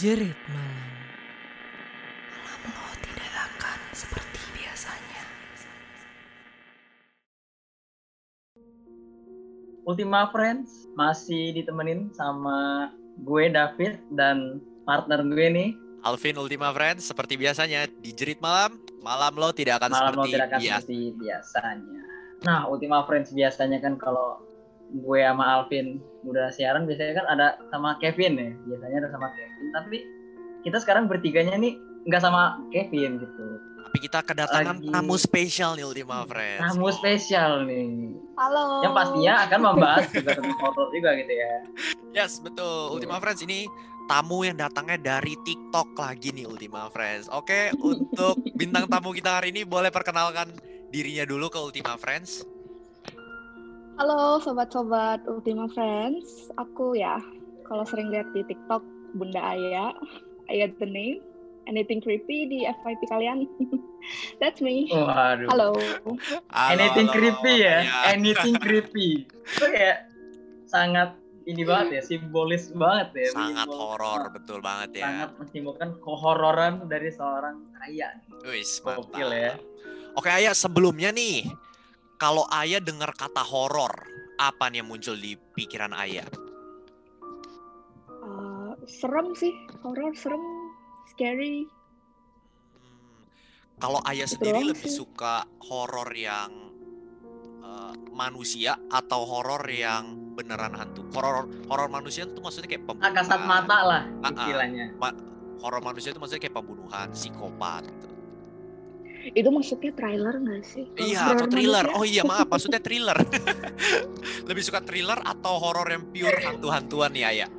Jerit malam. Malam lo tidak akan seperti biasanya. Ultima Friends masih ditemenin sama gue David dan partner gue nih. Alvin Ultima Friends seperti biasanya di Jerit Malam, malam lo tidak akan Malam lo seperti tidak akan biasa. seperti biasanya. Nah, Ultima Friends biasanya kan kalau gue sama Alvin udah siaran biasanya kan ada sama Kevin ya. Biasanya ada sama Kevin, tapi kita sekarang bertiganya nih nggak sama Kevin gitu. Tapi kita kedatangan Lagi- tamu spesial nih Ultima Friends. Tamu spesial nih. Halo. Yang pastinya akan membahas juga tentang horor juga gitu ya. Yes, betul. Ultima Friends ini tamu yang datangnya dari TikTok lagi nih Ultima Friends. Oke, untuk bintang tamu kita hari ini boleh perkenalkan dirinya dulu ke Ultima Friends. Halo sobat-sobat Ultima Friends, aku ya kalau sering lihat di TikTok Bunda Aya, Aya the name, anything creepy di FYP kalian, that's me. Waduh. Halo. Halo, Anything halo. creepy ya? Iya. Anything creepy. Itu kayak sangat ini banget ya, simbolis banget ya. Sangat horor, betul banget ya. Sangat mensimbolkan kehororan dari seorang ayah. Wis, Gokil mantap. ya. Oke, Ayah, sebelumnya nih, kalau Ayah dengar kata horor, apa nih yang muncul di pikiran Ayah? Uh, serem sih, horror serem, scary. Hmm, Kalau Ayah Itu sendiri doang lebih sih. suka horor yang eh, manusia atau horor yang beneran hantu? Horor horor manusia itu maksudnya kayak pembunuhan. Kasat mata lah Ah, ah. istilahnya. Horor manusia itu maksudnya kayak pembunuhan, psikopat gitu. Itu maksudnya trailer nggak sih? Iya, atau thriller. manusia? Oh iya, maaf, maksudnya thriller. lebih suka thriller atau horor yang pure hantu-hantuan Ayah?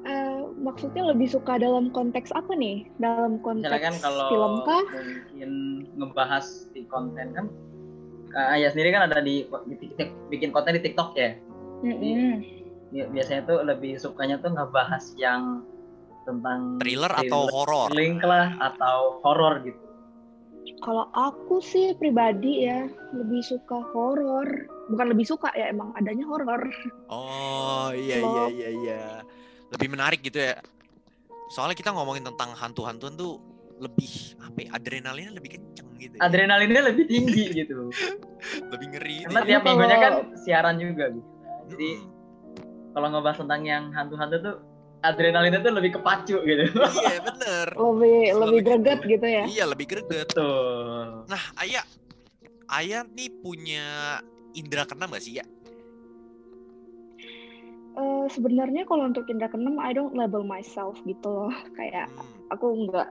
Eh, maksudnya lebih suka dalam konteks apa nih? Dalam konteks kan kalau film kah? mungkin ngebahas di konten kan Kak Ayah sendiri kan ada di, di TikTok, bikin konten di TikTok ya. Mm-mm. Bi- Biasanya tuh lebih sukanya tuh ngebahas yang tentang Thriller atau horor? link lah atau horor gitu. Kalau aku sih pribadi ya lebih suka horor. Bukan lebih suka ya emang adanya horor. Oh iya iya iya iya. Lebih menarik gitu ya. Soalnya kita ngomongin tentang hantu-hantuan tuh lebih apa ya, adrenalinnya lebih kenceng gitu. ya. Adrenalinnya lebih tinggi gitu. lebih ngeri. gitu Karena tiap minggunya kan siaran juga gitu. Jadi kalau ngebahas tentang yang hantu-hantu tuh adrenalinnya tuh lebih kepacu gitu. Iya bener. Lebih lebih Lebih greget gitu. ya. Iya lebih greget. Tuh. Nah Ayah, Ayah nih punya indera keenam gak sih ya? Eh, sebenarnya kalau untuk indra keenam I don't label myself gitu loh. Kayak Hmm. aku nggak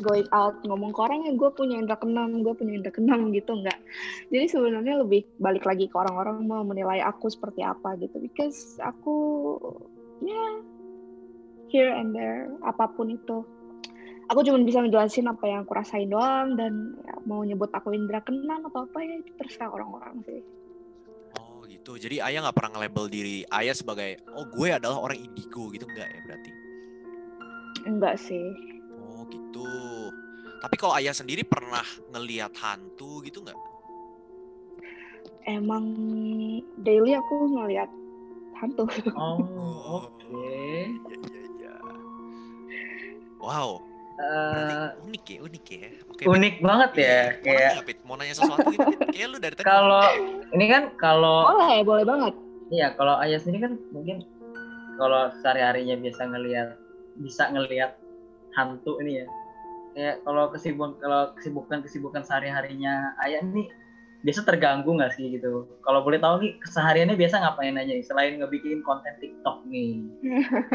going out ngomong ke orang yang gue punya indra keenam, gue punya indra keenam gitu nggak. Jadi sebenarnya lebih balik lagi ke orang-orang mau menilai aku seperti apa gitu. Because aku ya here and there apa pun itu. Aku cuma bisa ngejelasin apa yang aku rasain doang dan ya, mau nyebut aku indra keenam atau apa ya itu terserah orang-orang sih. Oh gitu. Jadi Ayah nggak pernah nge-label diri Ayah sebagai oh gue adalah orang indigo gitu enggak ya berarti? Enggak sih. Oh gitu. Tapi kalau Ayah sendiri pernah ngelihat hantu gitu nggak? Emang daily aku ngeliat hantu. Oh, oke. Iya iya iya. Wow. Eh, Berarti unik ya, unik ya. Oke. unik banget ya. Mau kayak nanya, Pit? mau nanya sesuatu gitu? Kayak lu dari tadi. kalau ini kan kalau Boleh, boleh banget. iya kalau ayah sendiri kan mungkin kalau sehari-harinya biasa ngelihat bisa ngelihat hantu ini ya kayak kalau kesibukan kalau kesibukan kesibukan sehari-harinya ayah ini biasa terganggu nggak sih gitu? Kalau boleh tahu nih kesehariannya biasa ngapain aja nih selain ngebikin konten TikTok nih?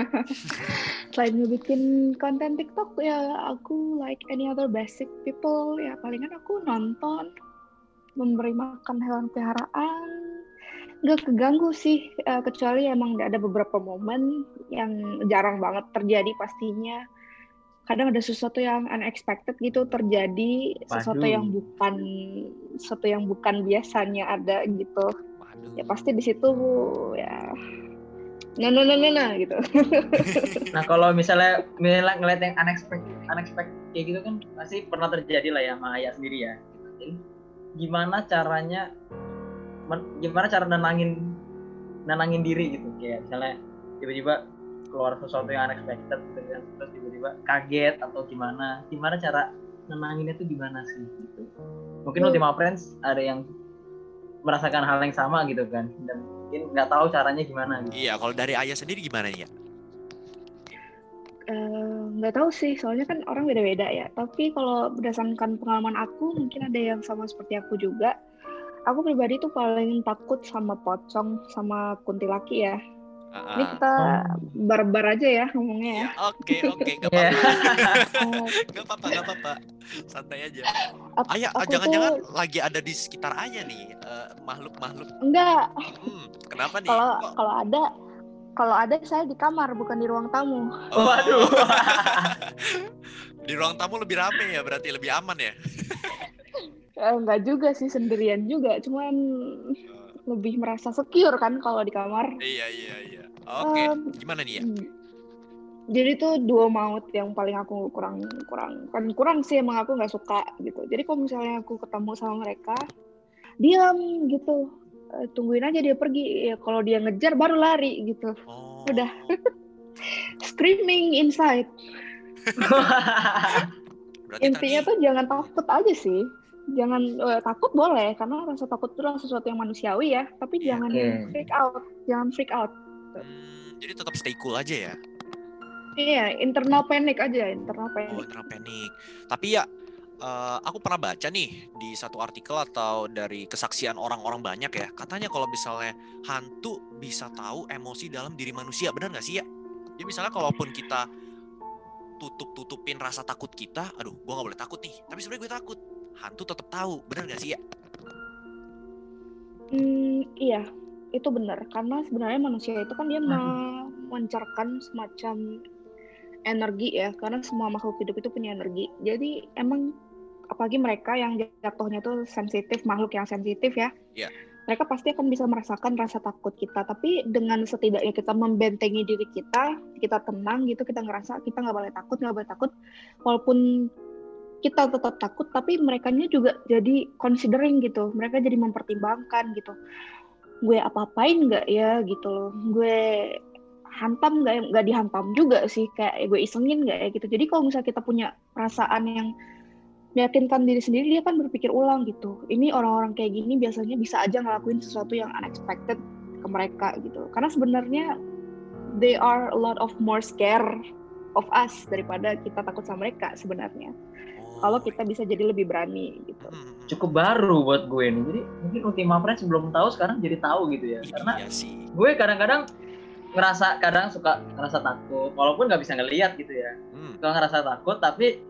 Selain ngebikin konten TikTok ya aku like any other basic people. Ya palingan aku nonton memberi makan hewan peliharaan. Nggak keganggu sih eh, kecuali emang ada beberapa momen yang jarang banget terjadi pastinya kadang ada sesuatu yang unexpected gitu terjadi sesuatu Waduh. yang bukan sesuatu yang bukan biasanya ada gitu Waduh. ya pasti di situ ya nah nah nah nah, nah, gitu Nah kalau misalnya misalnya ngeliat yang unexpected, unexpected kayak gitu kan pasti pernah terjadi lah ya sama ayah sendiri ya. Jadi gimana caranya, gimana cara nenangin, nenangin diri gitu kayak misalnya tiba-tiba keluar sesuatu yang unexpected gitu kan terus tiba-tiba kaget atau gimana gimana cara nenanginnya tuh gimana sih gitu mungkin Hmm. Ultima Friends ada yang merasakan hal yang sama gitu kan dan mungkin nggak tahu caranya gimana gitu Iya, kalau dari ayah sendiri gimana ya? Eh, nggak tahu sih, soalnya kan orang beda-beda ya. Tapi kalau berdasarkan pengalaman aku, mungkin ada yang sama seperti aku juga. Aku pribadi tuh paling takut sama pocong, sama kuntilaki ya. Ini kita barbar aja ya ngomongnya ya. Iya, oke, oke, nggak Iya. apa-apa, Eh, nggak apa-apa, nggak apa-apa, santai aja. ap- Ayah, jangan-jangan tuh lagi ada di sekitar ayah nih, eh, makhluk-makhluk. enggak. Hmm, kenapa nih? Kalau kalau ada kalau ada saya di kamar bukan di ruang tamu. Oh, waduh di ruang tamu lebih rame ya, berarti lebih aman ya? Eh, enggak juga sih sendirian juga, cuman lebih merasa secure kan kalau di kamar. Iya, iya, iya. Oke, Em, gimana nih ya? Hmm. Jadi tuh dua maut yang paling aku kurang kurang kan kurang sih emang aku nggak suka gitu. Jadi kalau misalnya aku ketemu sama mereka, diam gitu, Eh, tungguin aja dia pergi. Ya kalau dia ngejar baru lari gitu. Oh, udah. Screaming inside. Intinya tadi, tuh jangan takut aja sih. Jangan eh, takut boleh karena rasa takut itu adalah sesuatu yang manusiawi ya. Tapi Iya. jangan Oke. freak out, jangan freak out. hmm, jadi tetap stay cool aja ya? Iya, internal panic aja, internal Oh, panic. internal panic. Tapi ya, eh, aku pernah baca nih di satu artikel atau dari kesaksian orang-orang banyak ya, katanya kalau misalnya hantu bisa tahu emosi dalam diri manusia, benar nggak sih ya? Jadi misalnya kalaupun kita tutup-tutupin rasa takut kita, aduh, gua nggak boleh takut nih, tapi sebenarnya gue takut. Hantu tetap tahu, benar nggak sih ya? Hmm, iya, itu benar. Karena sebenarnya manusia itu kan dia memancarkan semacam energi ya. Karena semua makhluk hidup itu punya energi. Jadi emang apalagi mereka yang jatuhnya tuh sensitif, makhluk yang sensitif ya. Iya. Mereka pasti akan bisa merasakan rasa takut kita. Tapi dengan setidaknya kita membentengi diri kita, kita tenang gitu, kita ngerasa kita nggak boleh takut, nggak boleh takut. Walaupun kita tetap takut, tapi mereka juga jadi considering gitu. Mereka jadi mempertimbangkan gitu. Gue apa-apain nggak ya gitu loh. Gue hantam nggak ya? nggak dihantam juga sih kayak gue isengin nggak ya gitu. Jadi kalau misalnya kita punya perasaan yang meyakinkan diri sendiri dia kan berpikir ulang gitu. Ini orang-orang kayak gini biasanya bisa aja ngelakuin sesuatu yang unexpected ke mereka gitu. Karena sebenarnya they are a lot of more scare of us daripada kita takut sama mereka sebenarnya kalau kita bisa jadi lebih berani gitu. hmm, cukup baru buat gue nih jadi mungkin Ultima Friends belum tahu sekarang jadi tahu gitu ya karena Iya sih. gue kadang-kadang ngerasa kadang suka ngerasa takut walaupun nggak bisa ngelihat gitu ya Hmm. suka ngerasa takut tapi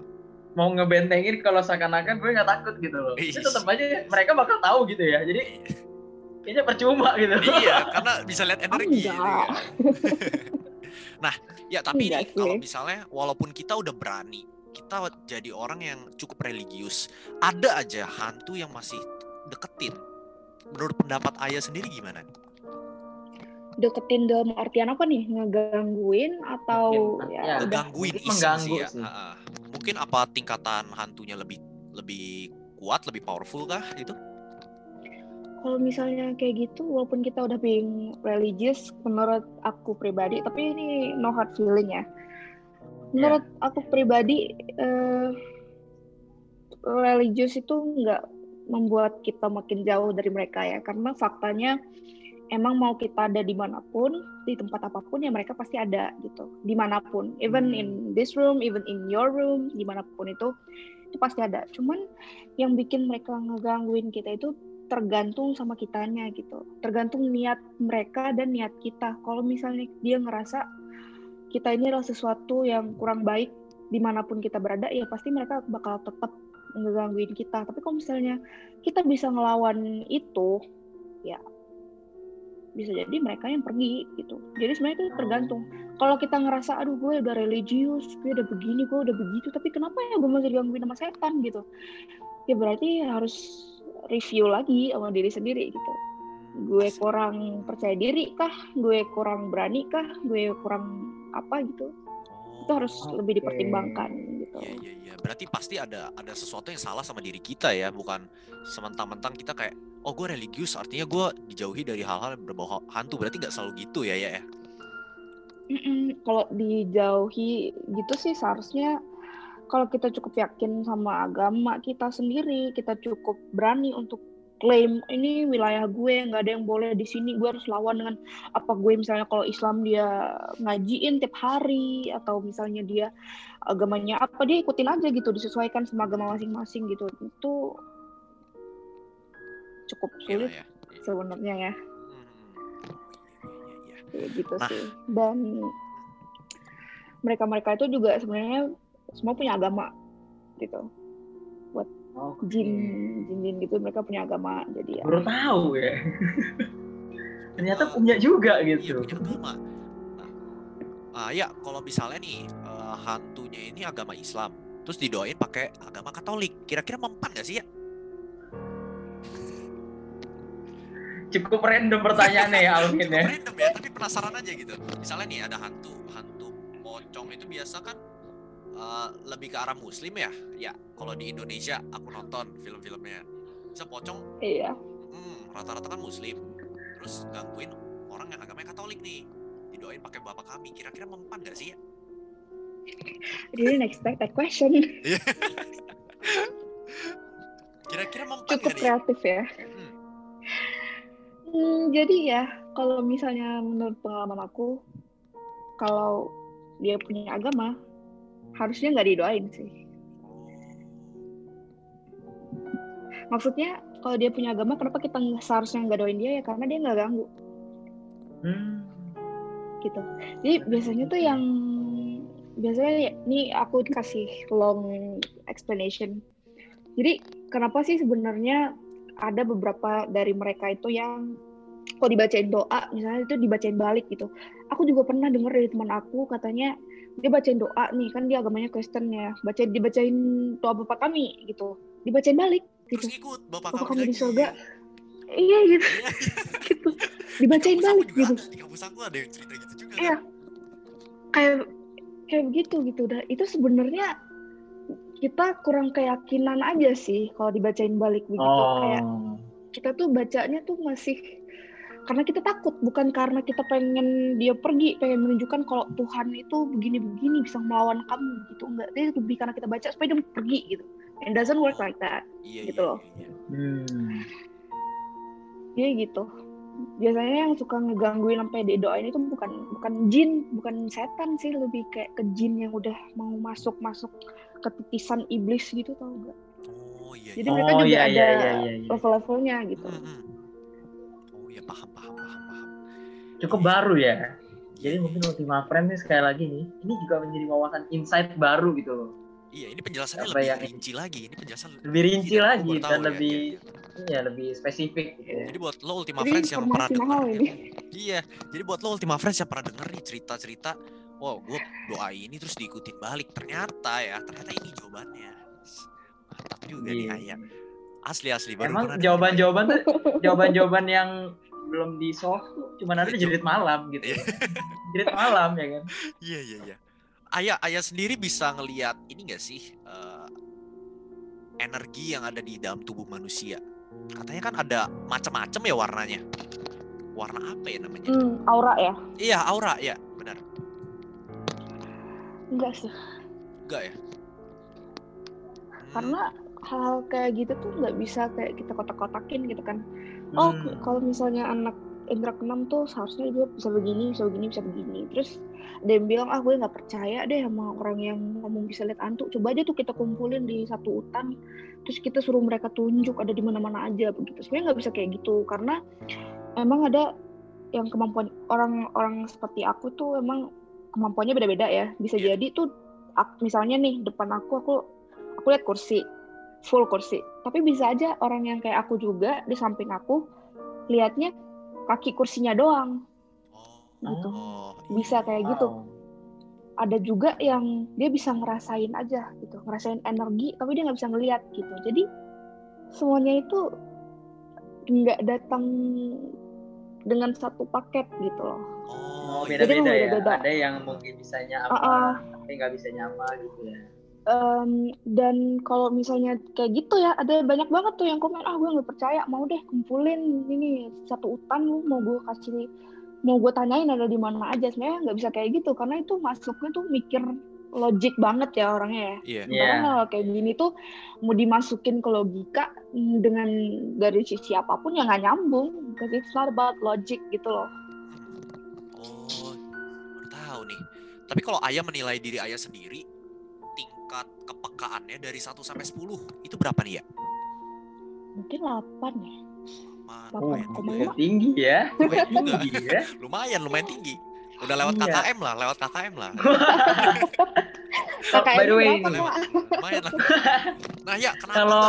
mau ngebentengin kalau seakan-akan gue nggak takut gitu loh Ih. tapi tetap aja mereka bakal tahu gitu ya jadi kayaknya percuma gitu iya, karena bisa lihat energi. gitu kan. nah, ya tapi Enggak nih kalau misalnya walaupun kita udah berani, kita jadi orang yang cukup religius, ada aja hantu yang masih deketin. Menurut pendapat Ayah sendiri gimana? Deketin dalam artian apa nih? Ngegangguin atau Mungkin, ya, ya, Ngegangguin mungkin iseng mengganggu sih ya. sih. Mungkin apa tingkatan hantunya lebih lebih kuat, lebih powerful kah itu? kalau misalnya kayak gitu walaupun kita udah being religious menurut aku pribadi tapi ini no hard feeling ya menurut aku pribadi eh, religious itu nggak membuat kita makin jauh dari mereka ya. Karena faktanya emang mau kita ada di mana pun di tempat apa pun ya mereka pasti ada gitu. Di mana pun. Even Hmm. in this room even in your room di mana pun itu itu pasti ada. Cuman yang bikin mereka ngegangguin kita itu tergantung sama kitanya gitu. Tergantung niat mereka dan niat kita. Kalau misalnya dia ngerasa kita ini adalah sesuatu yang kurang baik di mana pun kita berada ya pasti mereka bakal tetap ngegangguin kita. Tapi kalau misalnya kita bisa ngelawan itu ya bisa jadi mereka yang pergi gitu. Jadi sebenarnya itu tergantung. Kalau kita ngerasa aduh gue udah religius gue udah begini gue udah begitu tapi kenapa ya gue masih digangguin sama setan? Gitu. Ya berarti harus review lagi sama diri sendiri gitu gue kurang percaya diri kah gue kurang berani kah gue kurang apa gitu itu harus lebih Oke. dipertimbangkan gitu Iya iya iya. Berarti pasti ada ada sesuatu yang salah sama diri kita ya, bukan sementang-mentang kita kayak oh gue religius artinya gue dijauhi dari hal-hal yang berbau hantu. Berarti nggak selalu gitu ya ya. ya? Kalau dijauhi gitu sih seharusnya kalau kita cukup yakin sama agama kita sendiri, kita cukup berani untuk klaim ini wilayah gue nggak ada yang boleh di sini gue harus lawan dengan apa gue misalnya kalau Islam dia ngajiin tiap hari atau misalnya dia agamanya apa dia ikutin aja gitu disesuaikan sama agama masing-masing gitu itu cukup Iya sulit ya. Iya. sebenarnya ya Hmm. Kayak gitu Nah. sih dan mereka-mereka itu juga sebenarnya semua punya agama gitu Oke. jin jin jin gitu mereka punya agama jadi ya Baru tahu ya. Ternyata punya juga Iya gitu. punya agama. Nah, ah, ya kalau misalnya nih eh, hantunya ini agama Islam, terus didoain pakai agama Katolik, kira-kira mempan gak sih ya? Cukup random pertanyaannya ya Alvin Cukup ya. random ya, tapi penasaran aja gitu. Misalnya nih ada hantu, hantu pocong itu biasa kan eh, lebih ke arah Muslim ya. Ya, kalau di Indonesia aku nonton film-filmnya, bisa pocong iya Hmm, rata-rata kan muslim. Terus gangguin orang yang agamanya Katolik nih. Didoain pakai bapak kami. Kira-kira mempan gak sih ya? didn't expect that question Kira-kira mempan cukup gak kreatif ya Hmm. Hmm, jadi ya kalau misalnya menurut pengalaman aku kalau dia punya agama harusnya nggak didoain sih. Maksudnya kalau dia punya agama kenapa kita seharusnya nggak doain dia ya? Karena dia nggak ganggu. Hmm. gitu. Jadi biasanya tuh yang biasanya ya, ini aku kasih long explanation. Jadi kenapa sih sebenarnya ada beberapa dari mereka itu yang kalau dibacain doa misalnya itu dibacain balik gitu aku juga pernah dengar dari teman aku katanya dia bacain doa nih kan dia agamanya Kristen ya baca dibacain doa bapak kami gitu dibacain balik Terus gitu ngikut bapak Bapak kami kamu di surga. iya gitu Iya. gitu Di dibacain balik juga gitu ada. Di kampus aku ada yang cerita gitu juga. Iya. kan. kayak kayak begitu gitu dah itu sebenarnya kita kurang keyakinan aja sih kalau dibacain balik begitu kayak Oh. kita tuh bacanya tuh masih karena kita takut bukan karena kita pengen dia pergi pengen menunjukkan kalau Tuhan itu begini-begini bisa melawan kamu gitu enggak dia lebih karena kita baca supaya dia pergi gitu and doesn't work like that Iya, Gitu iya, loh. iya, iya. Hmm. dia gitu biasanya yang suka ngegangguin sampai didoain itu bukan bukan jin bukan setan sih lebih kayak ke jin yang udah mau masuk masuk ke titisan iblis gitu tau gak Oh iya. jadi iya. mereka Oh, juga iya, ada iya, iya, iya, iya. level-levelnya gitu hmm. Iya paham paham paham paham. Cukup baru ya. Jadi mungkin Ultima Friend nih sekali lagi nih, ini juga menjadi wawasan insight baru gitu loh. Iya ini penjelasannya Apa lebih yang- rinci lagi. Ini penjelasan Lebih rinci lagi dan tahu ya, lebih iya, iya. iya lebih spesifik gitu ya. Jadi buat lo Ultima Jadi Friends yang pernah denger, ini. Iya, jadi buat lo Ultima Friends yang pernah denger nih cerita-cerita, wow gue doa ini terus diikutin balik. Ternyata ya, ternyata ini jawabannya. Mantap juga nih Iya. Ayah. Asli asli baru Emang jawaban-jawaban jawaban-jawaban yang belum di solve tuh cuman ada Itu. jerit malam gitu. Iya. jerit malam ya kan. Iya iya iya. Ayah ayah sendiri bisa ngelihat ini gak sih eh, energi yang ada di dalam tubuh manusia? Katanya kan ada macam-macam ya warnanya. Warna apa ya namanya? hmm, aura ya Iya aura ya benar. enggak sih Enggak ya? Hmm, karena hal-hal kayak gitu tuh nggak bisa kayak kita kotak-kotakin gitu kan oh Hmm. kalau misalnya anak indra keenam tuh seharusnya dia bisa begini bisa begini bisa begini. Terus yang bilang ah gue nggak percaya deh sama orang yang ngomong bisa lihat hantu. Coba aja tuh kita kumpulin di satu hutan terus kita suruh mereka tunjuk ada di mana-mana aja begitu. Sebenarnya nggak bisa kayak gitu karena emang ada yang kemampuan orang-orang seperti aku tuh emang kemampuannya beda-beda ya. Bisa Iya. jadi tuh misalnya nih depan aku aku aku lihat kursi full kursi tapi bisa aja orang yang kayak aku juga di samping aku lihatnya kaki kursinya doang Oh, gitu oh, bisa iya. kayak gitu ada juga yang dia bisa ngerasain aja gitu ngerasain energi tapi dia nggak bisa ngelihat gitu jadi semuanya itu nggak datang dengan satu paket gitu loh Oh, Oh. Jadi beda-beda ya. beda-beda. Ada yang mungkin bisanya apa, Ah, ah. tapi nggak bisanya apa gitu ya. Em, dan kalau misalnya kayak gitu ya ada banyak banget tuh yang komen ah gue nggak percaya mau deh kumpulin ini satu hutan lu mau gue kasih mau gue tanyain ada di mana aja sebenarnya nggak bisa kayak gitu karena itu masuknya tuh mikir logik banget ya orangnya ya Iya. Iya. Karena hal kayak gini tuh mau dimasukin ke logika mm, dengan dari sisi apa pun ya nggak nyambung because it's not about logic gitu loh Oh, baru tahu nih. Tapi kalau ayah menilai diri ayah sendiri, tingkat kepekaannya dari 1 sampai 10, itu berapa nih ya? mungkin 8 ya Ma- Oh, lumayan ya. tinggi ya. Lumayan juga. Tinggi ya. Lumayan, lumayan tinggi. Udah lewat Iya. KKM lah, lewat KKM lah. Oh, by the way? Lumayan lah. Nah ya, kenapa Kalau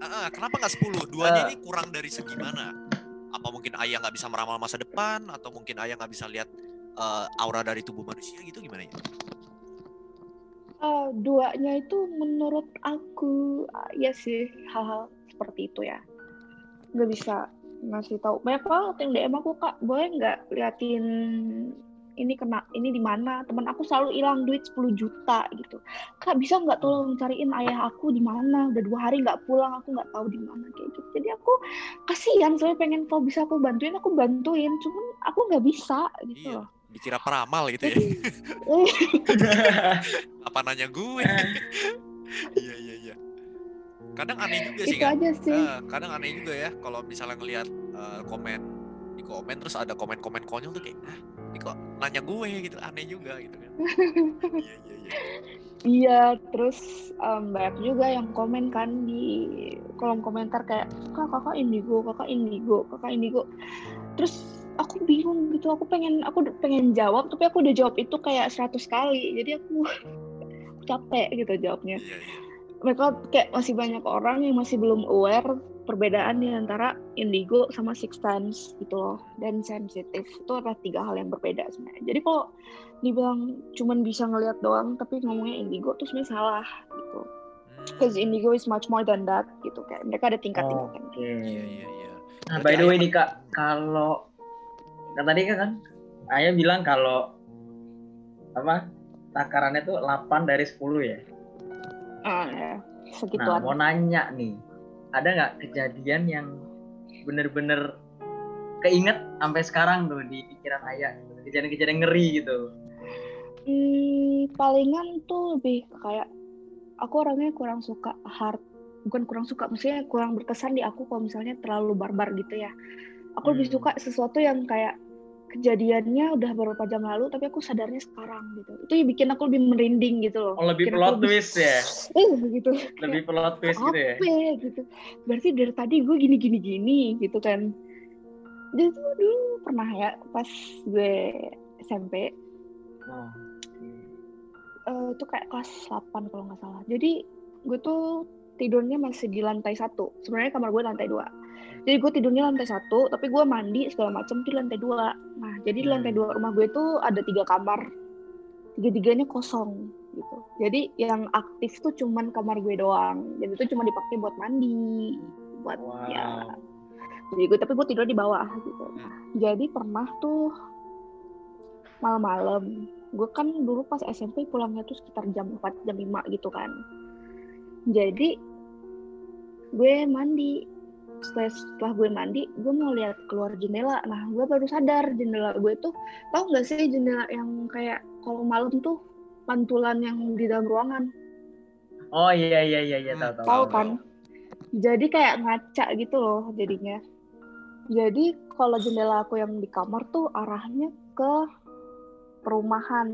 Ah, ah, kenapa nggak 10? Duanya Eh. ini kurang dari segi mana? Apa mungkin ayah nggak bisa meramal masa depan? Atau mungkin ayah nggak bisa lihat eh, aura dari tubuh manusia gitu gimana ya? Eh, duanya itu menurut aku ah, ya sih hal-hal seperti itu ya. Nggak bisa ngasih tahu. Banyak banget yang DM aku kak. Boleh nggak liatin ini kena ini di mana? Teman aku selalu hilang duit 10 juta gitu. Kak bisa nggak tolong cariin ayah aku di mana? Udah dua hari nggak pulang aku nggak tahu di mana kayak gitu. Jadi aku kasihan saya pengen kalau bisa aku bantuin aku bantuin. Cuman aku nggak bisa gitu Iya. loh Dikira peramal gitu ya. Apa nanya gue? Iya iya iya. Kadang aneh juga sih itu kan. aja sih Eh, kadang aneh juga ya kalau misalnya ngelihat eh, komen di komen terus ada komen-komen konyol tuh kayak, ah ini kok nanya gue gitu, aneh juga gitu kan. Iya iya iya. Iya, terus em, banyak juga yang komen kan di kolom komentar kayak kak kakak indigo, kakak indigo, kakak indigo. Terus aku bingung gitu, aku pengen aku pengen jawab tapi aku udah jawab itu kayak 100 kali. Jadi aku capek gitu jawabnya. Iya iya. Mereka kayak masih banyak orang yang masih belum aware perbedaan di antara indigo sama six sense gitu loh dan sensitif itu adalah tiga hal yang berbeda sebenarnya. Jadi kalau dibilang cuman bisa ngelihat doang tapi ngomongnya indigo tuh sebenarnya salah gitu. Because Hmm, indigo is much more than that gitu kayak mereka ada tingkat-tingkatnya. Oke. Iya iya iya. Nah, by the way nih Kak, kalau kan tadi kan Ayah bilang kalau apa takarannya tuh 8 dari 10 ya. Ah, ya. Nah, mau nanya nih, ada nggak kejadian yang bener-bener keinget sampai sekarang tuh di pikiran Ayah? gitu? Kejadian-kejadian ngeri gitu. Hmm, palingan tuh lebih kayak aku orangnya kurang suka hard bukan kurang suka maksudnya kurang berkesan di aku kalau misalnya terlalu barbar gitu ya aku lebih Hmm. suka sesuatu yang kayak kejadiannya udah beberapa jam lalu tapi aku sadarnya sekarang gitu itu yang bikin aku lebih merinding gitu loh Oh, lebih aku plot lebih, twist ya? eh gitu Lebih plot twist gitu ya? ya gitu berarti dari tadi gue gini gini gini gitu kan jadi tuh dulu pernah ya pas gue SMP Oh. eh, itu kayak kelas 8 kalau nggak salah. Jadi gue tuh tidurnya masih di lantai satu. Sebenarnya kamar gue lantai dua. Jadi gue tidurnya lantai satu, tapi gue mandi segala macam di lantai dua. Nah, jadi di lantai Hmm. dua rumah gue tuh ada tiga kamar, tiga-tiganya kosong gitu. Jadi yang aktif tuh cuman kamar gue doang. Jadi itu cuma dipakai buat mandi, buat ya. Wow. Jadi gue tapi gue tidur di bawah gitu. Nah, jadi pernah tuh malam-malam gue kan dulu pas SMP pulangnya tuh sekitar jam 4 jam 5 gitu kan jadi gue mandi setelah, setelah gue mandi gue mau lihat keluar jendela nah gue baru sadar jendela gue tuh tau gak sih jendela yang kayak kalau malam tuh pantulan yang di dalam ruangan Oh iya iya iya iya Hmm, tahu tahu. tahu tahu. kan jadi kayak ngaca gitu loh jadinya jadi kalau jendela aku yang di kamar tuh arahnya ke perumahan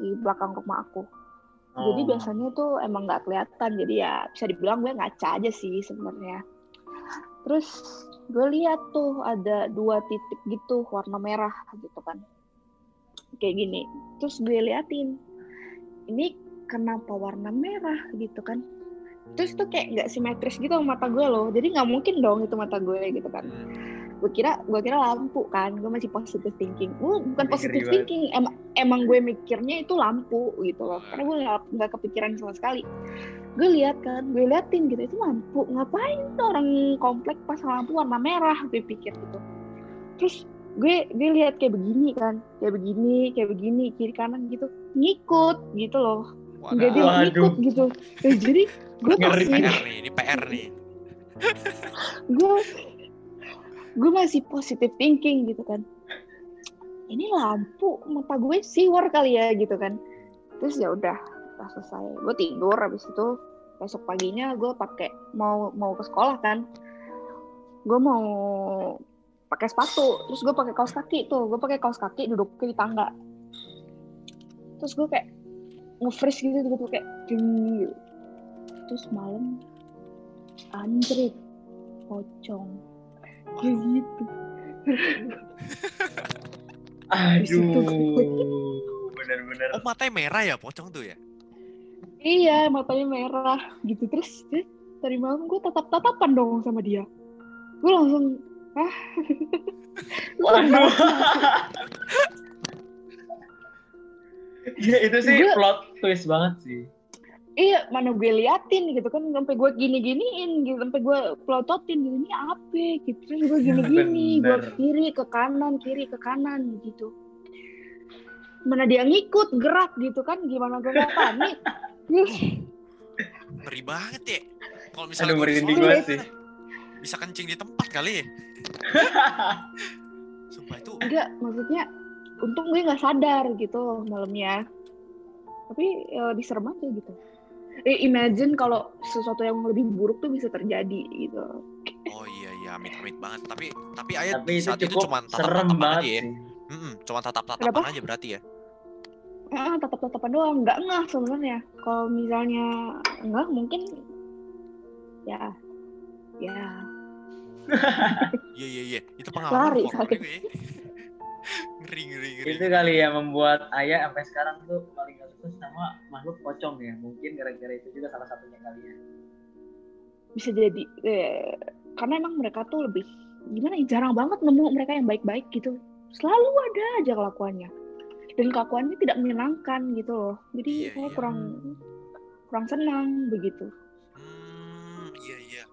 di belakang rumah aku jadi Oh. biasanya tuh emang nggak kelihatan jadi ya bisa dibilang gue ngaca aja sih sebenarnya terus gue lihat tuh ada dua titik gitu warna merah gitu kan. Kayak gini. Terus gue liatin ini kenapa warna merah gitu kan? Terus tuh kayak nggak simetris gitu sama mata gue loh. Jadi nggak mungkin dong itu mata gue gitu kan gue kira gue kira lampu kan gue masih positive thinking. Gue bukan Ngeri positive banget. thinking emang emang gue mikirnya itu lampu gitu loh. Karena gue nggak nggak kepikiran sama sekali. Gue lihat kan gue liatin gitu itu lampu. Ngapain tuh orang komplek pasang lampu warna merah? Gue pikir gitu. Terus gue gue lihat kayak begini kan kayak begini kayak begini kiri kanan gitu. Ngikut gitu loh. Jadi ngikut gitu. Eh, jadi gue Ngeri. masih PR nih, ini PR nih. gue gue masih positive thinking gitu kan. Ini lampu mata gue siwar kali ya gitu kan. Terus ya udah udah selesai. Gue tidur habis itu besok paginya gue pakai mau mau ke sekolah kan. Gue mau pakai sepatu. Terus gue pakai kaos kaki tuh. Gue pakai kaos kaki duduk di tangga. Terus gue kayak nge-freeze gitu gitu kayak "Ding." terus malam anjrit pocong kayak gitu situ. Aduh, bener-bener. Oh matanya merah ya pocong tuh ya? iya matanya merah gitu terus eh, dari malam gue tatap tatapan dong sama dia gue langsung ah Waduh. Iya itu sih Gue- plot twist banget sih. Iya mana gue liatin gitu kan sampai gue gini giniin gitu sampai gue pelototin gitu ini apa? gitu. Terus gue gini gini gue kiri ke kanan kiri ke kanan gitu. Mana dia ngikut gerak gitu kan gimana gue gak panik. Ngeri banget ya. Kalau misalnya Aduh merinding banget sih. Bisa kencing di tempat kali ya. Sumpah itu enggak maksudnya untung gue nggak sadar gitu malamnya. Tapi ya, diserem aja gitu. eh, imagine kalau sesuatu yang lebih buruk tuh bisa terjadi gitu Oh iya iya amit amit banget. Tapi tapi ayat Tapi itu saat itu cuma tatap serem tatapan banget aja ya. sih. Mm-mm, cuma tatap Kenapa? tatapan aja berarti ya. ah tatap tatapan doang nggak ngah sebenarnya kalau misalnya enggak mungkin ya ya Iya iya iya. Itu pengalaman Lari, sakit. Ngeri ngeri ngeri. Itu kali ya membuat Ayah sampai sekarang tuh paling gak suka sama makhluk pocong ya. Mungkin gara-gara itu juga salah satunya kali ya. bisa jadi eh, karena emang mereka tuh lebih gimana ya jarang banget nemu mereka yang baik-baik gitu selalu ada aja kelakuannya dan kelakuannya tidak menyenangkan gitu loh jadi Iya, saya iya. kurang kurang senang begitu Hmm, iya iya.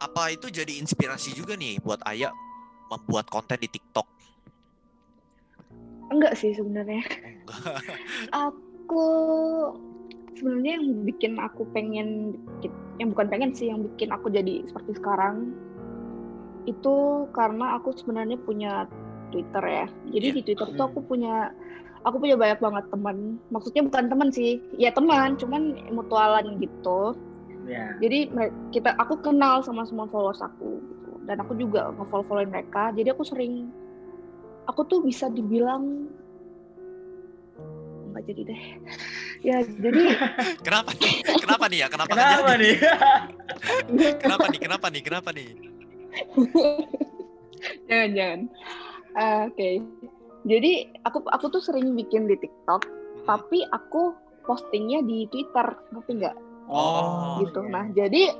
Apa itu jadi inspirasi juga nih buat Ayah membuat konten di TikTok? Enggak sih sebenarnya aku sebenarnya yang bikin aku pengen yang bukan pengen sih yang bikin aku jadi seperti sekarang itu karena aku sebenarnya punya Twitter ya jadi Iya. di Twitter tuh Hmm. aku punya aku punya banyak banget teman maksudnya bukan teman sih ya teman cuman mutualan gitu Ya. jadi kita aku kenal sama semua followers aku gitu. dan aku juga nge-follow follow mereka jadi aku sering aku tuh bisa dibilang nggak jadi deh ya jadi Kenapa nih? Kenapa nih ya? Kenapa, Kenapa jadi? nih? Kenapa nih? Kenapa nih? Kenapa nih? jangan jangan Eh, oke jadi aku aku tuh sering bikin di TikTok Hmm. tapi aku postingnya di Twitter ngerti nggak Oh, gitu iya. nah jadi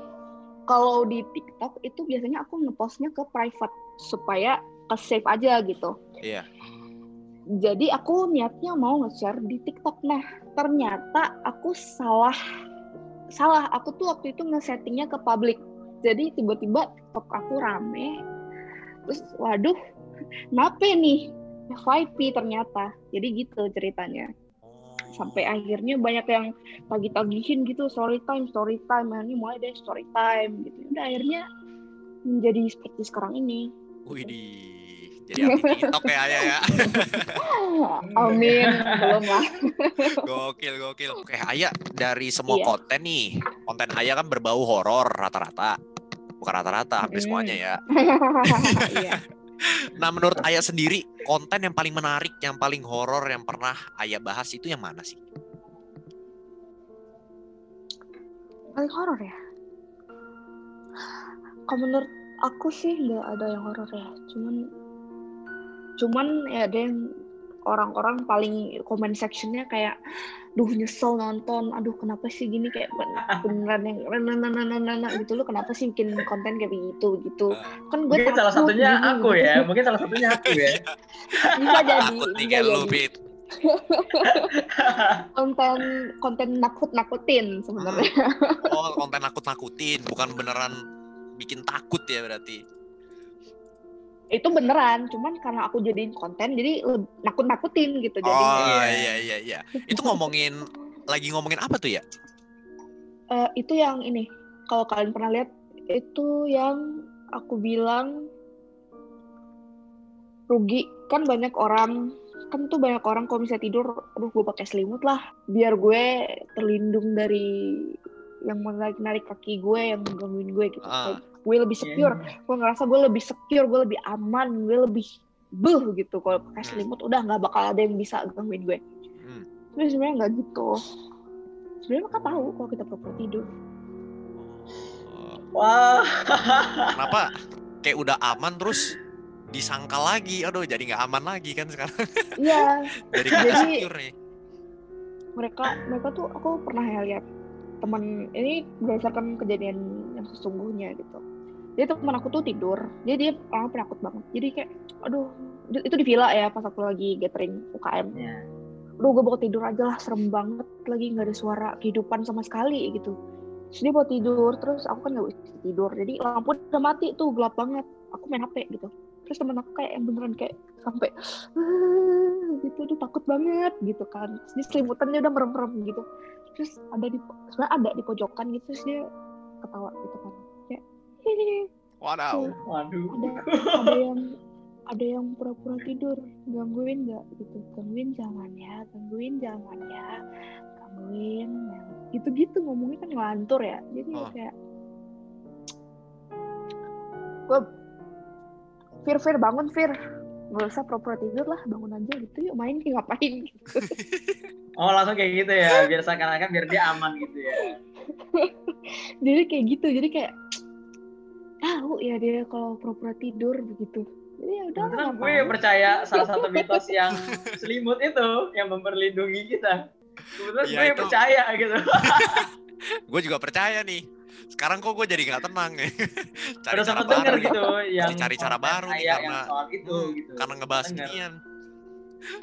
kalau di TikTok itu biasanya aku ngepostnya ke private supaya ke save aja gitu. Iya. jadi aku niatnya mau nge-share di TikTok. Nah ternyata aku salah salah. Aku tuh waktu itu nge-settingnya ke public jadi tiba-tiba TikTok aku rame. Terus waduh kenapa nih FYP ternyata. Jadi gitu ceritanya. Sampai akhirnya banyak yang tagih-tagihin gitu story time story time. Nah, ini mulai deh story time gitu. Udah akhirnya menjadi seperti sekarang ini Widih. Jadi arti TikTok ya Ayah ya. amin belum lah Gokil, gokil. Oke, Ayah dari semua Iya. konten nih, konten Ayah kan berbau horor rata-rata. Bukan rata-rata, hampir Mm. semuanya ya. iya Nah, menurut Ayah sendiri, konten yang paling menarik, yang paling horor yang pernah Ayah bahas itu yang mana sih? paling horor ya kalau menurut aku sih nggak ada yang horor ya cuman cuman ya ada yang orang-orang paling comment sectionnya kayak duh nyesel nonton aduh kenapa sih gini kayak ben- beneran yang nana gitu lu kenapa sih bikin konten kayak begitu gitu kan gue Mungkin salah satunya gini, aku gitu. ya. Mungkin salah satunya aku ya. bisa jadi Takut nih bisa kayak lu, jadi. Pit. konten konten nakut nakutin sebenarnya Oh, konten nakut-nakutin, bukan beneran bikin takut ya berarti. itu beneran cuman karena aku jadiin konten jadi nakut nakutin gitu Oh, jadinya iya iya iya. Itu ngomongin lagi ngomongin apa tuh ya? Eh, itu yang ini kalau kalian pernah lihat itu yang aku bilang rugi kan banyak orang kan tuh banyak orang kalau misalnya tidur aduh gue pakai selimut lah biar gue terlindung dari yang menarik narik kaki gue yang gangguin gue gitu. Kayak gue lebih secure. Gue ngerasa gue lebih secure gue lebih aman gue lebih beuh gitu. Kalau pakai selimut udah nggak bakal ada yang bisa gangguin gue. Hmm. tapi sebenarnya nggak gitu. Sebenarnya mereka tahu kalau kita pura-pura tidur. Oh, Wah. kenapa? Kayak udah aman terus disangkal lagi. Aduh jadi nggak aman lagi kan sekarang. Iya. Jadi nggak Jadi- secure nih. mereka mereka tuh aku pernah ya lihat teman ini berdasarkan kejadian yang sesungguhnya gitu. Jadi teman aku tuh tidur dia dia orang penakut banget. Jadi kayak aduh itu di villa ya pas aku lagi gathering UKM Ya. aduh gue mau tidur aja lah serem banget lagi nggak ada suara kehidupan sama sekali gitu. Terus dia mau tidur terus aku kan nggak bisa tidur. Jadi lampu udah mati tuh gelap banget. Aku main HP gitu. Terus temen aku kayak yang beneran kayak sampai "Ah," gitu. Dia takut banget gitu kan. Terus dia selimutan dia udah merem-merem gitu terus ada di sebenarnya ada di pojokan gitu terus dia ketawa gitu kan kayak "Hehehe." Wadaw. Waduh. ada ada yang ada yang pura-pura tidur gangguin nggak gitu gangguin jangan ya gangguin jangan ya gangguin ya. gitu-gitu ngomongnya kan ngelantur ya jadi Oh. kayak gue Fir Fir bangun Fir nggak usah pura-pura tidur lah bangun aja gitu yuk main kayak ngapain gitu. Oh langsung kayak gitu ya, biar seakan-akan biar dia aman gitu ya. jadi kayak gitu jadi kayak tahu ya dia kalau pura-pura tidur begitu jadi ya udah Kebetulan gue percaya salah satu mitos yang selimut itu yang memperlindungi kita. Kebetulan Ya, gue itu- percaya gitu. gue juga percaya nih sekarang kok gue jadi nggak tenang nih cari Udah cara baru gitu yang cari cara baru nih kayak karena- yang soal itu Hmm, gitu. karena ngebahas ginian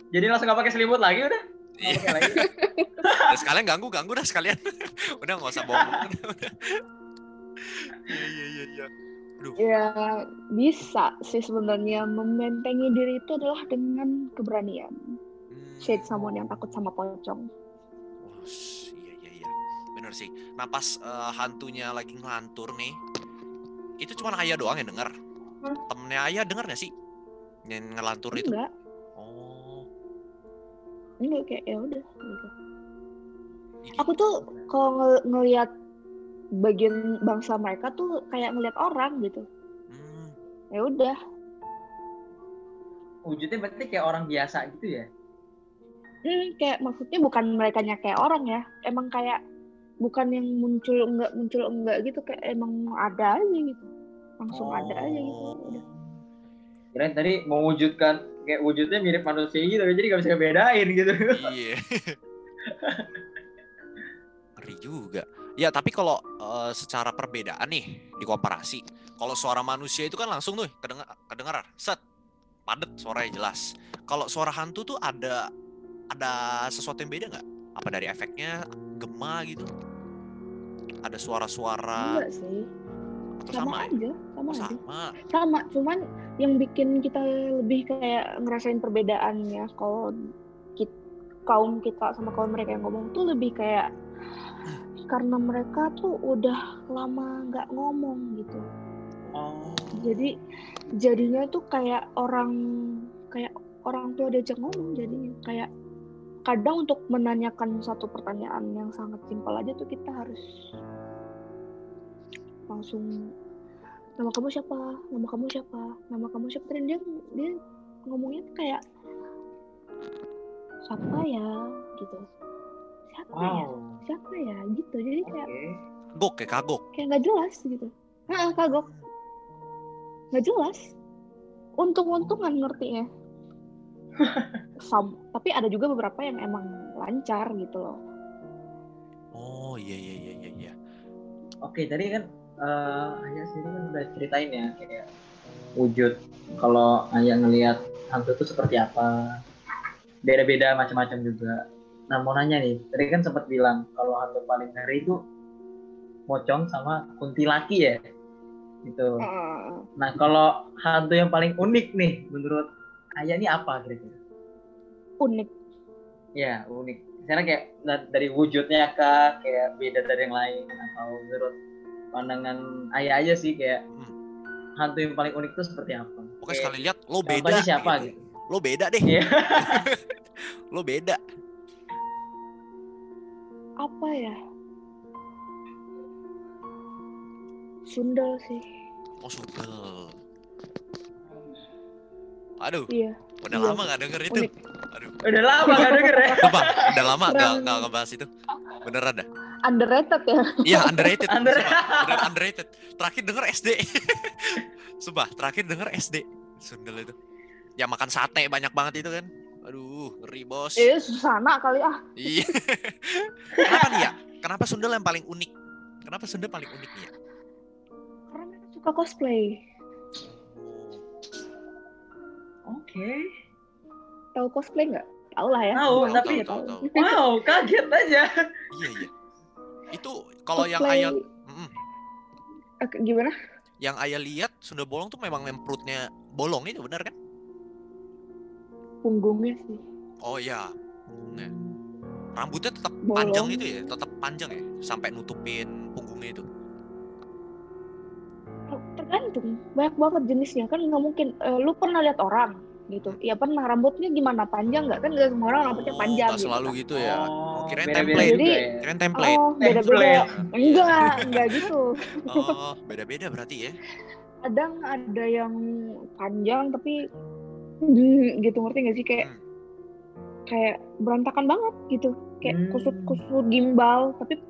Jadi langsung gak pakai selimut lagi udah. Iya. sekalian ganggu ganggu dah sekalian. Udah nggak usah bohong. Iya iya iya iya. Aduh. Ya bisa sih sebenarnya membentengi diri itu adalah dengan keberanian. Hmm. Shade someone yang takut sama pocong. Wah, iya iya iya. Bener sih. Nah pas eh, hantunya lagi ngelantur nih itu cuma ayah doang yang denger. Hmm. temennya ayah denger gak sih? Yang ngelantur itu? Enggak, oh enggak kayak ya udah gitu. ini. Aku tuh kalau nge- ngelihat bagian bangsa mereka tuh kayak ngelihat orang gitu. Hmm. Ya udah, Wujudnya berarti kayak orang biasa gitu ya. hmm, kayak maksudnya bukan mereka kayak orang ya, emang kayak bukan yang muncul enggak muncul enggak gitu kayak emang ada aja gitu, langsung ada aja gitu. Udah. Kirain tadi mewujudkan kayak wujudnya mirip manusia gitu, jadi gak bisa bedain gitu. Iya. Ngeri juga. Ya, tapi kalau eh, secara perbedaan nih dikomparasi, kalau suara manusia itu kan langsung tuh kedengar kedengaran, set, padet suaranya jelas. Kalau suara hantu tuh ada ada sesuatu yang beda nggak? Apa dari efeknya gema gitu? Ada suara-suara Enggak sih, atau sama, sama, ya? aja, sama Oh, aja. sama. sama cuman yang bikin kita lebih kayak ngerasain perbedaannya kalau kit- kaum kita sama kaum mereka yang ngomong tuh lebih kayak karena mereka tuh udah lama nggak ngomong gitu Oh. jadi jadinya tuh kayak orang kayak orang tua diajak ngomong jadinya kayak kadang untuk menanyakan satu pertanyaan yang sangat simpel aja tuh kita harus langsung nama kamu siapa? Nama kamu siapa? Nama kamu siapa? Dan dia dia ngomongnya tuh kayak siapa ya? Gitu. Siapa ya? Wow. siapa ya? Gitu. Jadi Oke. kayak Kagok ya kagok. kayak nggak jelas gitu. Ah kagok. Nggak jelas. Untung-untungan ngertinya. Sam, tapi ada juga beberapa yang emang lancar gitu loh. Oh iya iya iya iya. iya. Oke, tadi kan eh Ayah sendiri kan udah ceritain ya kayak wujud kalau Ayah ngelihat hantu itu seperti apa. Beda-beda macam-macam juga. Nah, mau nanya nih, tadi kan sempat bilang kalau hantu paling ngeri itu pocong sama kuntilaki ya. Gitu. Nah, kalau hantu yang paling unik nih menurut Ayah ini apa kira-kira? unik Ya, unik. Misalnya kayak da- dari wujudnya kah, kayak beda dari yang lain atau menurut pandangan ayah aja sih kayak Hmm. hantu yang paling unik itu seperti apa? Pokoknya Kayak sekali lihat lo beda. Siapa gitu. gitu? Lo beda deh. Iya. lo beda. Apa ya? Sundel sih. Oh sundel. Aduh, Iya. udah Iya. lama gak denger itu. Unik. Aduh, Udah lama gak denger ya. Udah lama gak, gak ngebahas itu. Beneran dah. Underrated ya. Iya underrated. Under- Sumpah, underrated. Terakhir denger SD. Sumpah, terakhir denger SD. Sundel itu. Ya makan sate banyak banget itu kan. Aduh, ngeri bos. Eh, Susana kali ah. Iya. Kenapa nih ya? Kenapa Sundel yang paling unik? Kenapa Sundel paling unik nih ya? Karena mereka suka cosplay. Oke. Tahu cosplay nggak? Tahu lah ya. Tahu, Tahu, tapi tahu, tahu, tahu. wow, kaget aja. Iya iya. Itu kalau yang ayah. Eh, gimana? yang ayah lihat Sunda bolong tuh memang yang perutnya bolong itu benar kan? Punggungnya sih. Oh iya. Punggungnya. Rambutnya tetap Bolong. panjang itu ya, tetap panjang ya, sampai nutupin punggungnya itu. Tergantung. Banyak banget jenisnya kan nggak mungkin. eh, lu pernah lihat orang gitu? Ya pernah. Rambutnya gimana? Panjang nggak kan? Nggak semua orang rambutnya Oh, panjang. gitu selalu kan. gitu ya. Oh, kirain beda-beda template. Jadi- ya. Kirain template. Oh, beda-beda. Template. Enggak, enggak gitu. Oh, beda-beda berarti ya. Kadang ada yang panjang tapi gitu ngerti nggak sih kayak Hmm. kayak berantakan banget gitu. Kayak Hmm. kusut-kusut gimbal tapi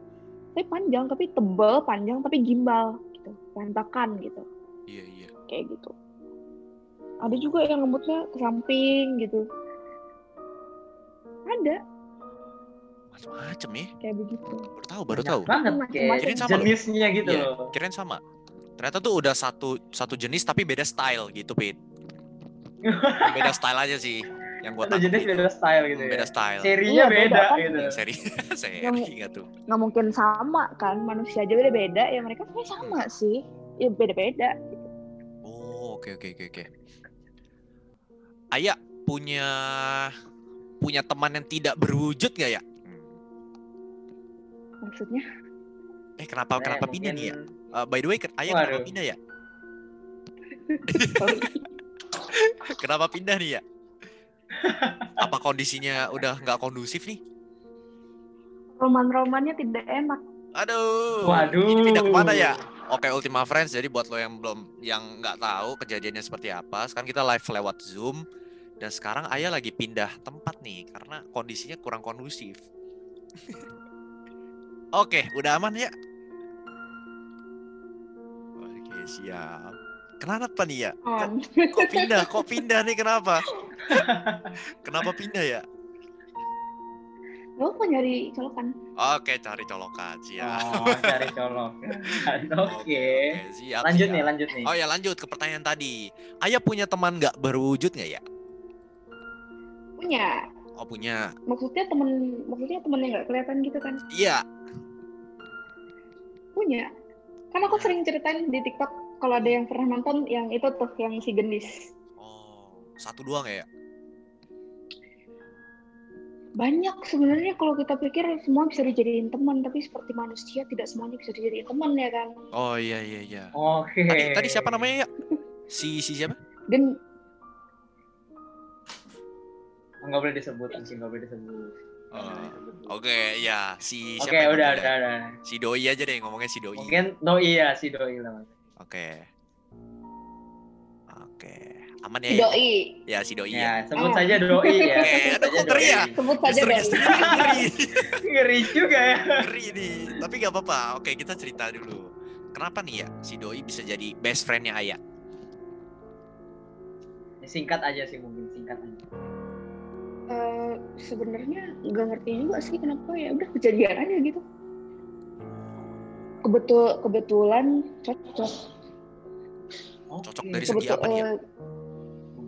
tapi panjang tapi tebel panjang tapi gimbal gitu berantakan gitu Iya iya. kayak gitu ada juga yang rambutnya ke samping gitu ada Macam-macam ya. kayak begitu Baru tahu, baru Banyak tahu. banget Kirain sama loh. jenisnya gitu Iya, loh. kirain sama. Ternyata tuh udah satu satu jenis tapi beda style gitu, Pit. beda style aja sih yang gua Satu tahu. jenis beda style gitu ya. Beda style. Serinya Iya, beda, beda kan. gitu. Seri seri nggak tuh. nggak mungkin sama kan manusia aja beda-beda ya mereka kayak sama sih ya beda-beda Oh, oke oke oke oke. Ayah punya punya teman yang tidak berwujud nggak ya? maksudnya Eh kenapa Nah, kenapa pindah nih ya? Eh, by the way, ayah kenapa Waduh. pindah ya? kenapa pindah nih ya? Apa kondisinya udah nggak kondusif nih? roman-romannya tidak enak Aduh. Waduh. Ini pindah ke mana ya? Oke Ultima Friends. Jadi buat lo yang belum yang nggak tahu kejadiannya seperti apa, sekarang kita live lewat Zoom dan sekarang Ayah lagi pindah tempat nih karena kondisinya kurang kondusif. Oke, udah aman ya? Oke siap. Kenapa nih ya? Kok, kok pindah? Kok pindah nih kenapa? kenapa pindah ya? Lo mau nyari colokan Oke, cari colokan siap. Oh, cari colok. Oke. siap. Lanjut siap. nih, lanjut nih. Oh ya lanjut ke pertanyaan tadi. Ayah punya teman nggak berwujud nggak ya? punya Oh punya. maksudnya temen maksudnya temen yang nggak kelihatan gitu kan Iya. punya kan aku sering ceritain di TikTok kalau ada yang pernah nonton yang itu tuh yang si gendis Oh satu doang ya? Banyak sebenarnya kalau kita pikir semua bisa dijadiin teman tapi seperti manusia tidak semuanya bisa dijadiin teman ya kan Oh iya iya iya. Oke. Tadi tadi siapa namanya ya? Si si siapa? dan Enggak boleh disebut, sih nggak boleh disebut. Nggak Oh, boleh disebut. Oke ya si Oke, siapa? yang udah, namanya? udah, udah. Si Doi aja deh ngomongnya si Doi. Mungkin doi ya, si doi lah. Mas. Oke. Oke. Aman ya? doi Ya si Doi ya. Ya, sebut Ah. saja doi ya. Aduh, saja kok ngeri ya? sebut saja doi ngeri. Ngeri juga ya. Ngeri nih. Tapi gak apa-apa. Oke kita cerita dulu. Kenapa nih ya si Doi bisa jadi best friendnya Ayah? Ya, Singkat aja sih mungkin, singkat aja. Eh, sebenarnya nggak ngerti juga sih kenapa ya udah kejadian aja gitu kebetul kebetulan cocok Cocok Oke. dari segi apa nih ya?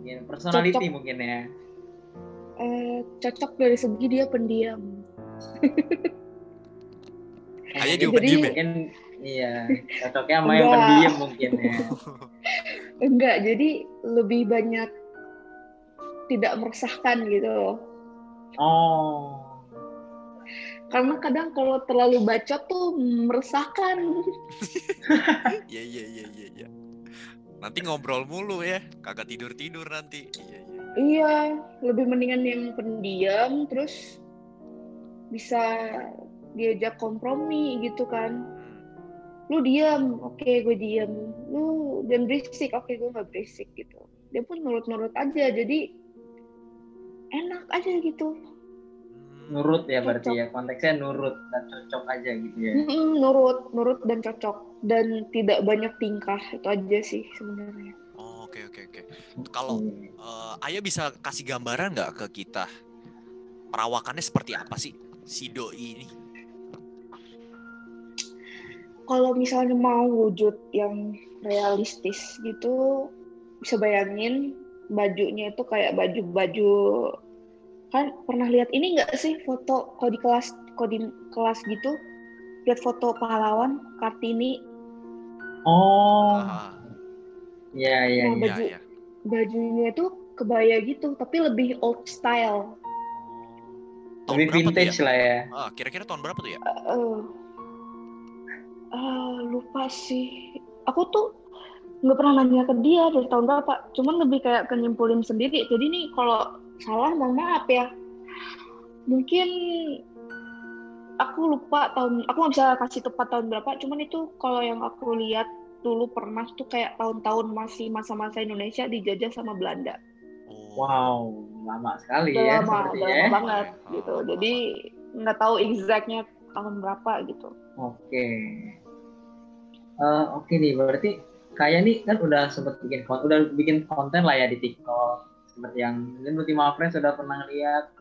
Mungkin personality Cocok. mungkin ya. eh, cocok dari segi dia pendiam Ayah Mungkin- juga pendiam ya? Mungkin iya, cocoknya sama yang pendiam mungkin ya. enggak jadi lebih banyak tidak meresahkan gitu loh Oh. karena kadang kalau terlalu bacot tuh meresahkan Iya iya iya iya iya. Nanti ngobrol mulu ya, kagak tidur tidur nanti. Iya iya. Iya, lebih mendingan yang pendiam, terus bisa diajak kompromi gitu kan. Hmm. Lu diam, oke gue diam. Lu jangan berisik, oke gue nggak berisik gitu. Dia pun nurut-nurut aja, jadi enak aja gitu. Hmm. Nurut ya berarti ya konteksnya nurut dan cocok aja gitu ya. Nurut, nurut dan cocok dan tidak banyak tingkah itu aja sih sebenarnya. Oh, Oke oke oke. Kalau eh, Ayah bisa kasih gambaran nggak ke kita perawakannya seperti apa sih si doi ini? Kalau misalnya mau wujud yang realistis gitu, bisa bayangin bajunya itu kayak baju-baju kan pernah lihat ini nggak sih foto kalau di kelas kalau di kelas gitu lihat foto pahlawan kartini Oh, iya iya iya. baju iya, iya. bajunya itu kebaya gitu tapi lebih old style Tahun Lebih berapa tuh vintage ya? lah ya. Ah, kira-kira tahun berapa tuh ya? Eh, ah, lupa sih aku tuh nggak pernah nanya ke dia dari tahun berapa cuman lebih kayak ke nyimpulin sendiri jadi nih kalau salah mohon maaf ya mungkin aku lupa tahun aku nggak bisa kasih tepat tahun berapa cuman itu kalau yang aku lihat dulu pernah tuh kayak tahun-tahun masih masa-masa Indonesia dijajah sama Belanda Oh. Wow, lama sekali udah ya lama udah sepertinya. lama ya. banget Oh, gitu jadi nggak tahu exactnya tahun berapa gitu Oke. Eh, Oke nih, berarti kayak nih kan udah sempet bikin konten, udah bikin konten lah ya di TikTok. Seperti yang mungkin Ultima Friends sudah pernah lihat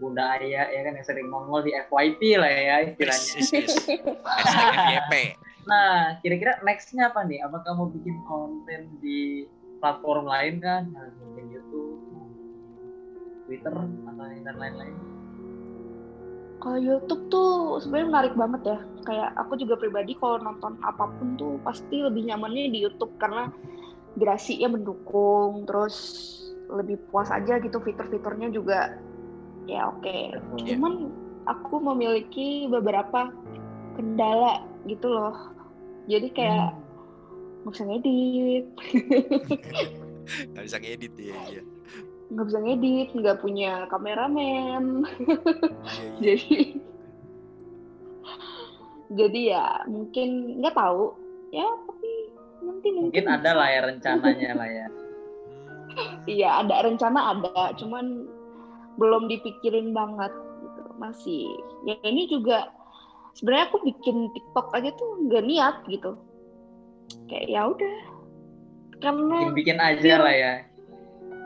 Bunda Aya ya kan yang sering nongol di FYP lah ya Is, istilahnya. is, is. Hashtag FYP. Nah, kira-kira nextnya apa nih? Apakah mau bikin konten di platform lain kan? Nah, mungkin YouTube, Twitter, atau dan lain-lain? Kalau YouTube tuh sebenarnya menarik banget ya. Kayak aku juga pribadi kalau nonton apa pun tuh pasti lebih nyamannya di YouTube karena durasinya mendukung, terus lebih puas aja gitu fitur-fiturnya juga ya oke. Iya. Cuman aku memiliki beberapa kendala gitu loh. Jadi kayak nggak bisa ngedit, Gak bisa ngedit ya. Iya. nggak bisa ngedit, nggak punya kameramen. Iya, iya. jadi jadi ya mungkin nggak tahu ya tapi nanti mungkin, Mungkin ada lah ya rencananya lah ya. Hmm. iya ada rencana ada cuman belum dipikirin banget gitu masih ya ini juga sebenarnya aku bikin TikTok aja tuh nggak niat gitu kayak ya udah karena Bikin-bikin aja lah ya.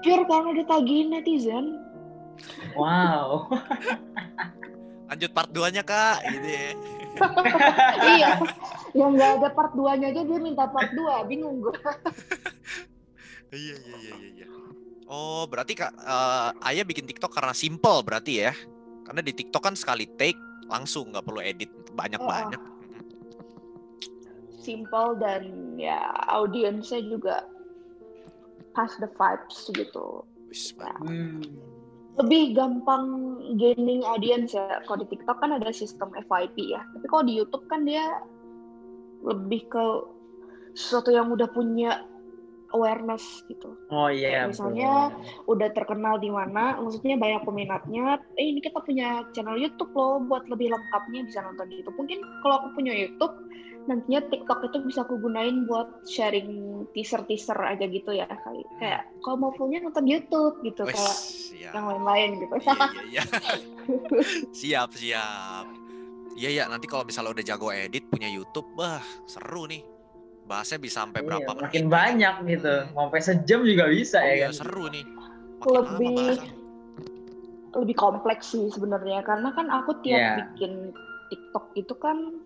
pure karena ditagihin netizen Wow. Lanjut part 2-nya, Kak. Gitu ya. iya yang nggak ada part 2 nya aja dia minta part 2 bingung gue Iya, iya, iya, iya, iya. Oh, berarti Kak eh, Ayah bikin TikTok karena simple berarti ya. Karena di TikTok kan sekali take langsung nggak perlu edit banyak-banyak. simple dan ya audiensnya juga pas the vibes gitu. Wis, Hmm. lebih gampang gaining audience ya. Kalau di TikTok kan ada sistem FYP ya. Tapi kalau di YouTube kan dia lebih ke sesuatu yang udah punya awareness gitu Oh iya. Kayak misalnya betul. udah terkenal di mana maksudnya banyak peminatnya eh ini kita punya channel YouTube loh buat lebih lengkapnya bisa nonton di YouTube mungkin kalau aku punya YouTube nantinya TikTok itu bisa aku gunain buat sharing teaser-teaser aja gitu ya kali kayak kalau mau fullnya nonton YouTube gitu Wis, kayak siap. yang lain-lain gitu Iya, iya, iya. siap, siap. Iya, ya. Nanti kalau misalnya udah jago edit, punya YouTube, wah seru nih. Bahasnya bisa sampai Iya, berapa menit? makin banyak gitu. Mau sampai sejam juga bisa Oh, ya iya, kan. seru nih. Makin Lebih- lebih kompleks sih sebenarnya karena kan aku tiap Iya. bikin TikTok itu kan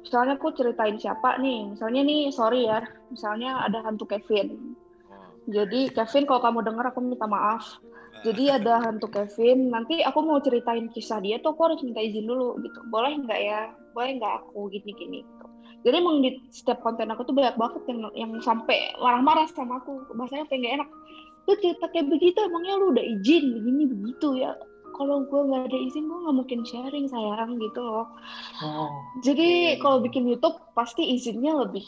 misalnya aku ceritain siapa nih misalnya nih sorry ya misalnya ada hantu Kevin Oh. jadi Kevin kalau kamu denger aku minta maaf jadi ada hantu Kevin nanti aku mau ceritain kisah dia tuh aku harus minta izin dulu gitu boleh nggak ya boleh nggak aku gini gini. Jadi emang di setiap konten aku tuh banyak banget yang yang sampai marah-marah sama aku bahasanya kayak nggak enak lu cerita kayak begitu emangnya lu udah izin begini begitu ya kalau gue nggak ada izin gue nggak mungkin sharing sayang gitu loh Oh. jadi Oke. kalau bikin YouTube pasti izinnya lebih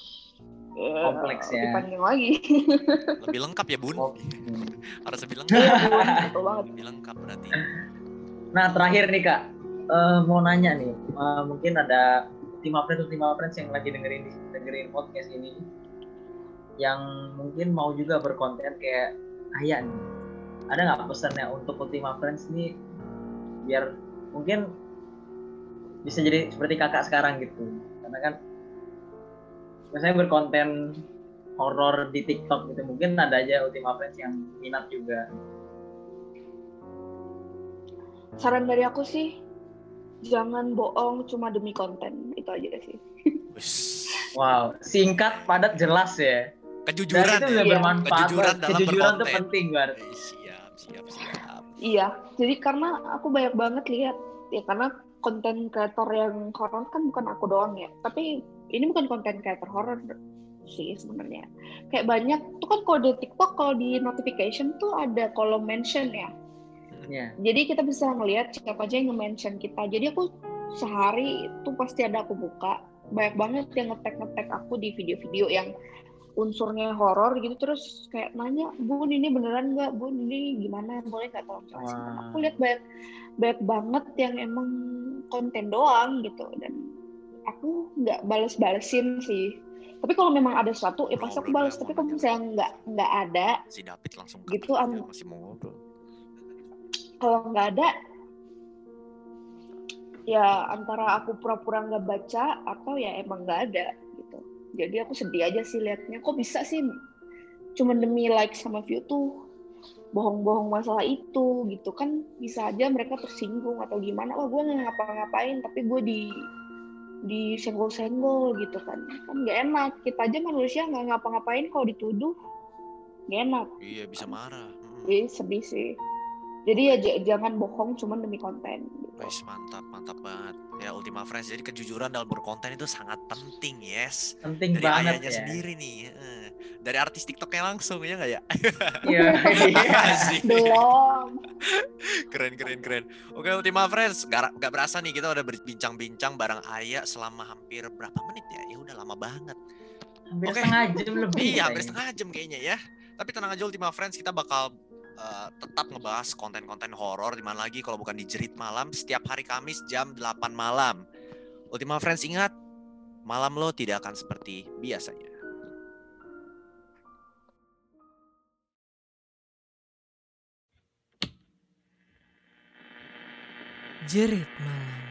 Ya, Kompleks ya. lebih panjang lagi. Lebih lengkap ya bun. Oh. Harus lebih Iya, lengkap. Bun. betul banget. lebih lengkap berarti. Nah terakhir nih kak, Eh, mau nanya nih, eh, mungkin ada Ultima Friends Ultima Friends yang lagi dengerin dengerin podcast ini, yang mungkin mau juga berkonten kayak Ayah nih. Ada nggak pesannya untuk Ultima Friends nih, biar mungkin bisa jadi seperti kakak sekarang gitu, karena kan misalnya berkonten horor di TikTok gitu, mungkin ada aja Ultima Friends yang minat juga. Saran dari aku sih, jangan bohong cuma demi konten. Itu aja sih. Wow, singkat, padat, jelas ya. Dan Kejujuran itu ya. bermanfaat. Kejujuran dalam Kejujuran berkonten. penting banget. Eh, Siap, siap, siap. Iya, jadi karena aku banyak banget lihat ya karena konten kreator yang horor kan bukan aku doang ya. Tapi ini bukan konten kreator horor sih sebenarnya. Kayak banyak tuh kan kalau di TikTok kalau di notification tuh ada kolom mention ya. Ya. Jadi kita bisa ngelihat siapa aja yang nge-mention kita. Jadi aku sehari itu pasti ada aku buka. Banyak banget yang ngetek ngetek aku di video-video yang unsurnya horor gitu terus kayak nanya bun ini beneran nggak bun ini gimana boleh nggak tolong jelasin Wah. aku lihat banyak banyak banget yang emang konten doang gitu dan aku nggak bales-balesin sih tapi kalau memang ada sesuatu ya pasti aku balas tapi kalau misalnya nggak nggak ada Si David langsung Gitu, am- masih mau ngobrol. Kalau nggak ada ya antara aku pura-pura nggak baca atau ya emang nggak ada gitu. Jadi aku sedih aja sih liatnya. Kok bisa sih cuma demi like sama view tuh bohong-bohong masalah itu gitu. Kan bisa aja mereka tersinggung atau gimana. Wah gue nggak ngapa-ngapain tapi gue di di senggol-senggol gitu kan. Kan nggak enak. Kita aja manusia nggak ngapa-ngapain kalau dituduh nggak enak. Iya, bisa marah. Mm. jadi sedih sih jadi ya j- jangan bohong cuma demi konten gitu. Wes mantap, mantap banget. Ya Ultima Friends, jadi kejujuran dalam berkonten itu sangat penting, yes. Penting Dari banget ayahnya ya. sendiri nih. Dari artis TikToknya langsung ya nggak ya? Iya. iya. Belum keren, keren, keren. Oke Ultima Friends, gak, gak berasa nih kita udah berbincang-bincang bareng Ayah selama hampir berapa menit ya? Ya udah lama banget. Hampir Oke. setengah jam lebih. Iya, hampir setengah jam kayaknya ya. Tapi tenang aja Ultima Friends, kita bakal uh, tetap ngebahas konten-konten horor di mana lagi kalau bukan di Jerit Malam setiap hari Kamis jam 8 malam. Ultima Friends ingat, malam lo tidak akan seperti biasanya. Jerit malam.